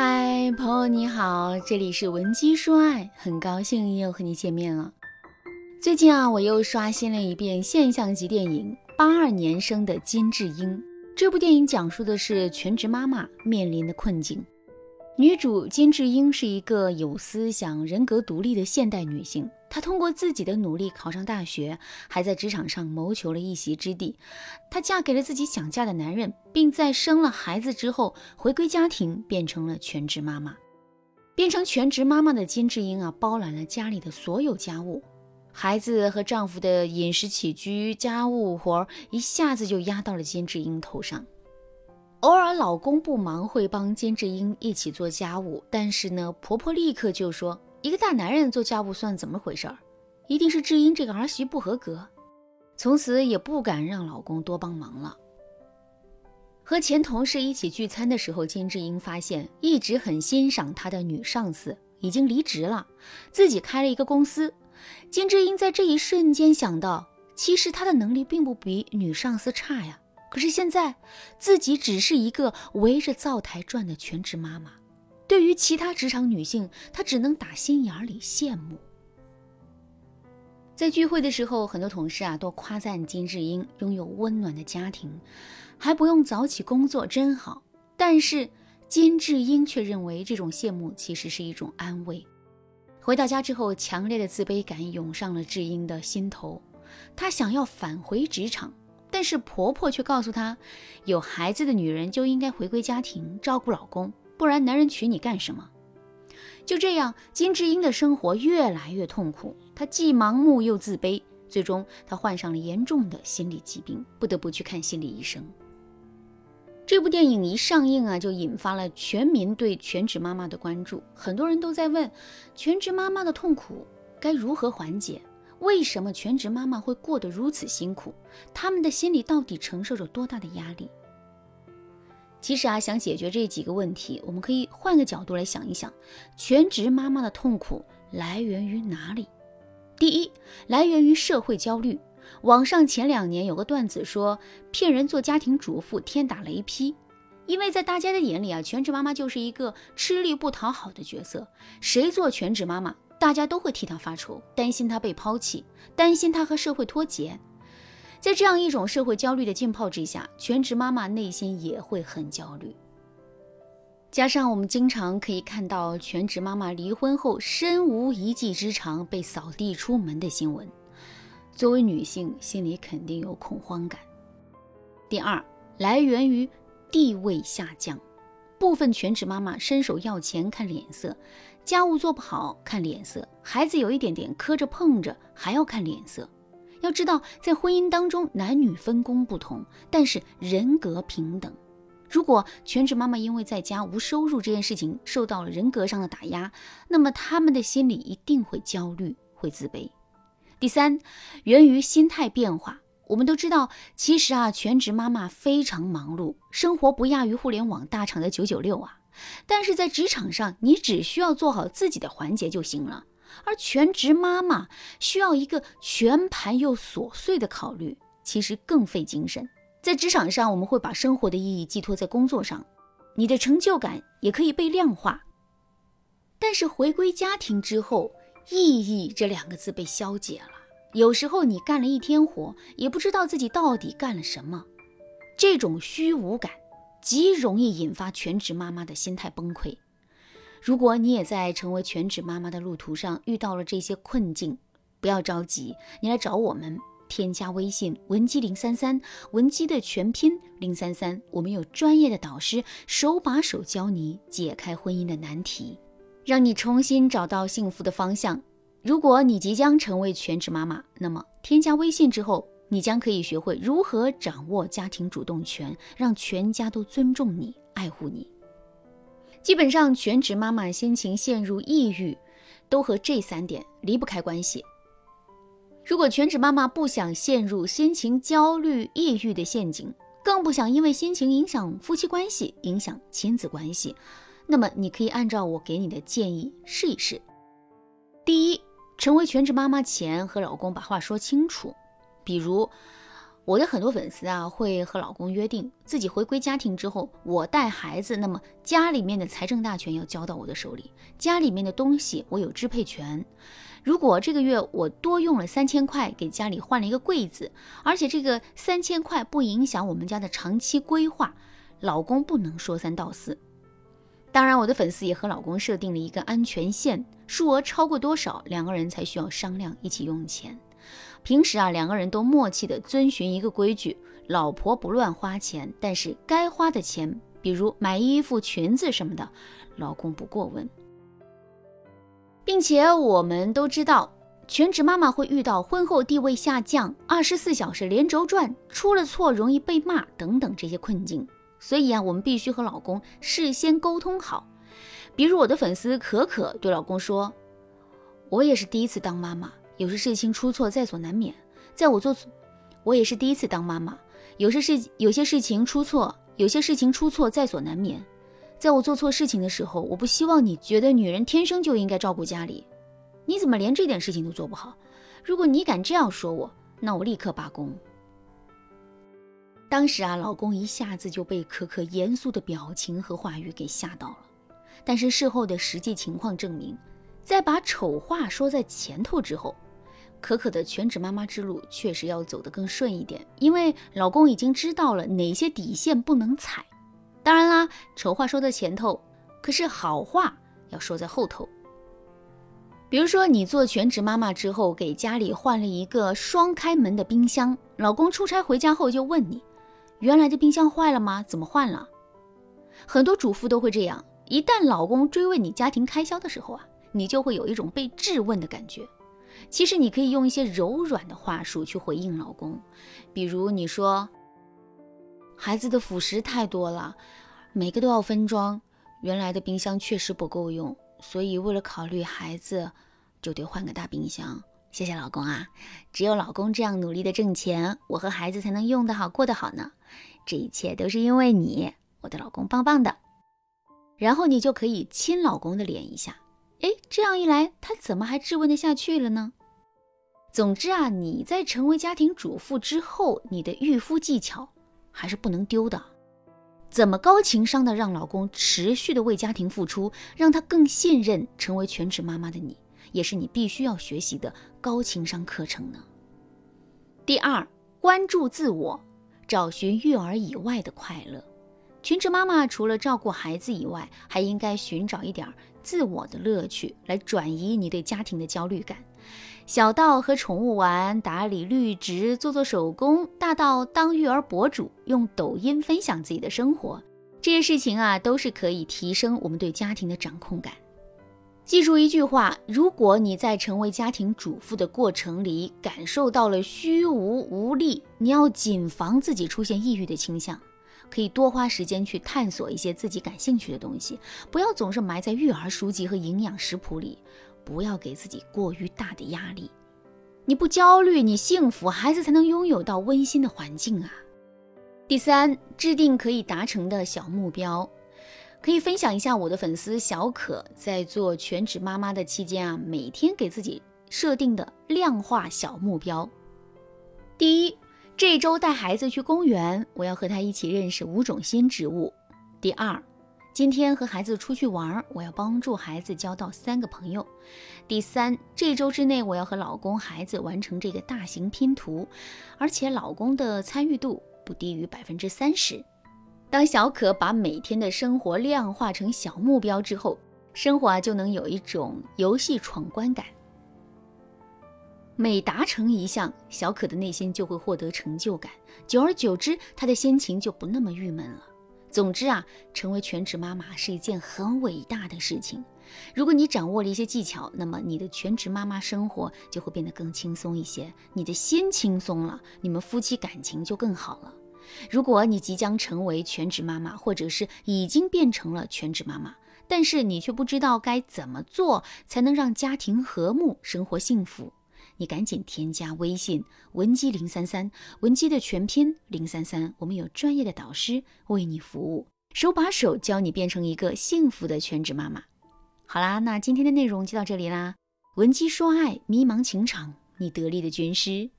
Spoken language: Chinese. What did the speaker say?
嗨，朋友你好，这里是文姬说爱，很高兴又和你见面了。最近啊，我又刷新了一遍现象级电影《八二年生的金智英》。这部电影讲述的是全职妈妈面临的困境。女主金智英是一个有思想、人格独立的现代女性。她通过自己的努力考上大学，还在职场上谋求了一席之地。她嫁给了自己想嫁的男人，并在生了孩子之后回归家庭，变成了全职妈妈。变成全职妈妈的金智英啊，包揽了家里的所有家务，孩子和丈夫的饮食起居、家务活一下子就压到了金智英头上。偶尔老公不忙，会帮金智英一起做家务，但是呢，婆婆立刻就说：“一个大男人做家务算怎么回事儿？一定是智英这个儿媳不合格。”从此也不敢让老公多帮忙了。和前同事一起聚餐的时候，金智英发现一直很欣赏她的女上司已经离职了，自己开了一个公司。金智英在这一瞬间想到，其实她的能力并不比女上司差呀。可是现在，自己只是一个围着灶台转的全职妈妈。对于其他职场女性，她只能打心眼里羡慕。在聚会的时候，很多同事啊都夸赞金智英拥有温暖的家庭，还不用早起工作，真好。但是金智英却认为这种羡慕其实是一种安慰。回到家之后，强烈的自卑感涌上了智英的心头，她想要返回职场。但是婆婆却告诉她，有孩子的女人就应该回归家庭，照顾老公，不然男人娶你干什么？就这样，金智英的生活越来越痛苦，她既盲目又自卑，最终她患上了严重的心理疾病，不得不去看心理医生。这部电影一上映啊，就引发了全民对全职妈妈的关注，很多人都在问，全职妈妈的痛苦该如何缓解？为什么全职妈妈会过得如此辛苦？他们的心里到底承受着多大的压力？其实啊，想解决这几个问题，我们可以换个角度来想一想：全职妈妈的痛苦来源于哪里？第一，来源于社会焦虑。网上前两年有个段子说，骗人做家庭主妇天打雷劈，因为在大家的眼里啊，全职妈妈就是一个吃力不讨好的角色，谁做全职妈妈？大家都会替她发愁，担心她被抛弃，担心她和社会脱节。在这样一种社会焦虑的浸泡之下，全职妈妈内心也会很焦虑。加上我们经常可以看到全职妈妈离婚后身无一技之长被扫地出门的新闻，作为女性心里肯定有恐慌感。第二，来源于地位下降，部分全职妈妈伸手要钱看脸色。家务做不好看脸色，孩子有一点点磕着碰着还要看脸色。要知道，在婚姻当中，男女分工不同，但是人格平等。如果全职妈妈因为在家无收入这件事情受到了人格上的打压，那么他们的心里一定会焦虑，会自卑。第三，源于心态变化。我们都知道，其实啊，全职妈妈非常忙碌，生活不亚于互联网大厂的九九六啊。但是在职场上，你只需要做好自己的环节就行了。而全职妈妈需要一个全盘又琐碎的考虑，其实更费精神。在职场上，我们会把生活的意义寄托在工作上，你的成就感也可以被量化。但是回归家庭之后，意义这两个字被消解了。有时候你干了一天活，也不知道自己到底干了什么，这种虚无感。极容易引发全职妈妈的心态崩溃。如果你也在成为全职妈妈的路途上遇到了这些困境，不要着急，你来找我们，添加微信文姬零三三，文姬的全拼零三三，我们有专业的导师手把手教你解开婚姻的难题，让你重新找到幸福的方向。如果你即将成为全职妈妈，那么添加微信之后。你将可以学会如何掌握家庭主动权，让全家都尊重你、爱护你。基本上，全职妈妈心情陷入抑郁，都和这三点离不开关系。如果全职妈妈不想陷入心情焦虑、抑郁的陷阱，更不想因为心情影响夫妻关系、影响亲子关系，那么你可以按照我给你的建议试一试。第一，成为全职妈妈前，和老公把话说清楚。比如，我的很多粉丝啊，会和老公约定，自己回归家庭之后，我带孩子，那么家里面的财政大权要交到我的手里，家里面的东西我有支配权。如果这个月我多用了三千块给家里换了一个柜子，而且这个三千块不影响我们家的长期规划，老公不能说三道四。当然，我的粉丝也和老公设定了一个安全线，数额超过多少，两个人才需要商量一起用钱。平时啊，两个人都默契的遵循一个规矩：老婆不乱花钱，但是该花的钱，比如买衣服、裙子什么的，老公不过问。并且我们都知道，全职妈妈会遇到婚后地位下降、二十四小时连轴转、出了错容易被骂等等这些困境，所以啊，我们必须和老公事先沟通好。比如我的粉丝可可对老公说：“我也是第一次当妈妈。”有些事情出错在所难免，在我做，我也是第一次当妈妈。有些事有些事情出错，有些事情出错在所难免。在我做错事情的时候，我不希望你觉得女人天生就应该照顾家里。你怎么连这点事情都做不好？如果你敢这样说我，那我立刻罢工。当时啊，老公一下子就被可可严肃的表情和话语给吓到了。但是事后的实际情况证明，在把丑话说在前头之后。可可的全职妈妈之路确实要走得更顺一点，因为老公已经知道了哪些底线不能踩。当然啦，丑话说在前头，可是好话要说在后头。比如说，你做全职妈妈之后，给家里换了一个双开门的冰箱，老公出差回家后就问你：“原来的冰箱坏了吗？怎么换了？”很多主妇都会这样，一旦老公追问你家庭开销的时候啊，你就会有一种被质问的感觉。其实你可以用一些柔软的话术去回应老公，比如你说：“孩子的辅食太多了，每个都要分装。原来的冰箱确实不够用，所以为了考虑孩子，就得换个大冰箱。谢谢老公啊，只有老公这样努力的挣钱，我和孩子才能用得好、过得好呢。这一切都是因为你，我的老公棒棒的。然后你就可以亲老公的脸一下。”哎，这样一来，他怎么还质问得下去了呢？总之啊，你在成为家庭主妇之后，你的御夫技巧还是不能丢的。怎么高情商的让老公持续的为家庭付出，让他更信任成为全职妈妈的你，也是你必须要学习的高情商课程呢？第二，关注自我，找寻育儿以外的快乐。全职妈妈除了照顾孩子以外，还应该寻找一点自我的乐趣，来转移你对家庭的焦虑感。小到和宠物玩、打理绿植、做做手工，大到当育儿博主，用抖音分享自己的生活，这些事情啊，都是可以提升我们对家庭的掌控感。记住一句话：如果你在成为家庭主妇的过程里感受到了虚无无力，你要谨防自己出现抑郁的倾向。可以多花时间去探索一些自己感兴趣的东西，不要总是埋在育儿书籍和营养食谱里，不要给自己过于大的压力。你不焦虑，你幸福，孩子才能拥有到温馨的环境啊。第三，制定可以达成的小目标，可以分享一下我的粉丝小可在做全职妈妈的期间啊，每天给自己设定的量化小目标。第一。这周带孩子去公园，我要和他一起认识五种新植物。第二，今天和孩子出去玩，我要帮助孩子交到三个朋友。第三，这周之内我要和老公、孩子完成这个大型拼图，而且老公的参与度不低于百分之三十。当小可把每天的生活量化成小目标之后，生活啊就能有一种游戏闯关感。每达成一项，小可的内心就会获得成就感，久而久之，她的心情就不那么郁闷了。总之啊，成为全职妈妈是一件很伟大的事情。如果你掌握了一些技巧，那么你的全职妈妈生活就会变得更轻松一些，你的心轻松了，你们夫妻感情就更好了。如果你即将成为全职妈妈，或者是已经变成了全职妈妈，但是你却不知道该怎么做才能让家庭和睦，生活幸福。你赶紧添加微信文姬零三三，文姬的全拼零三三，我们有专业的导师为你服务，手把手教你变成一个幸福的全职妈妈。好啦，那今天的内容就到这里啦。文姬说爱，迷茫情场，你得力的军师。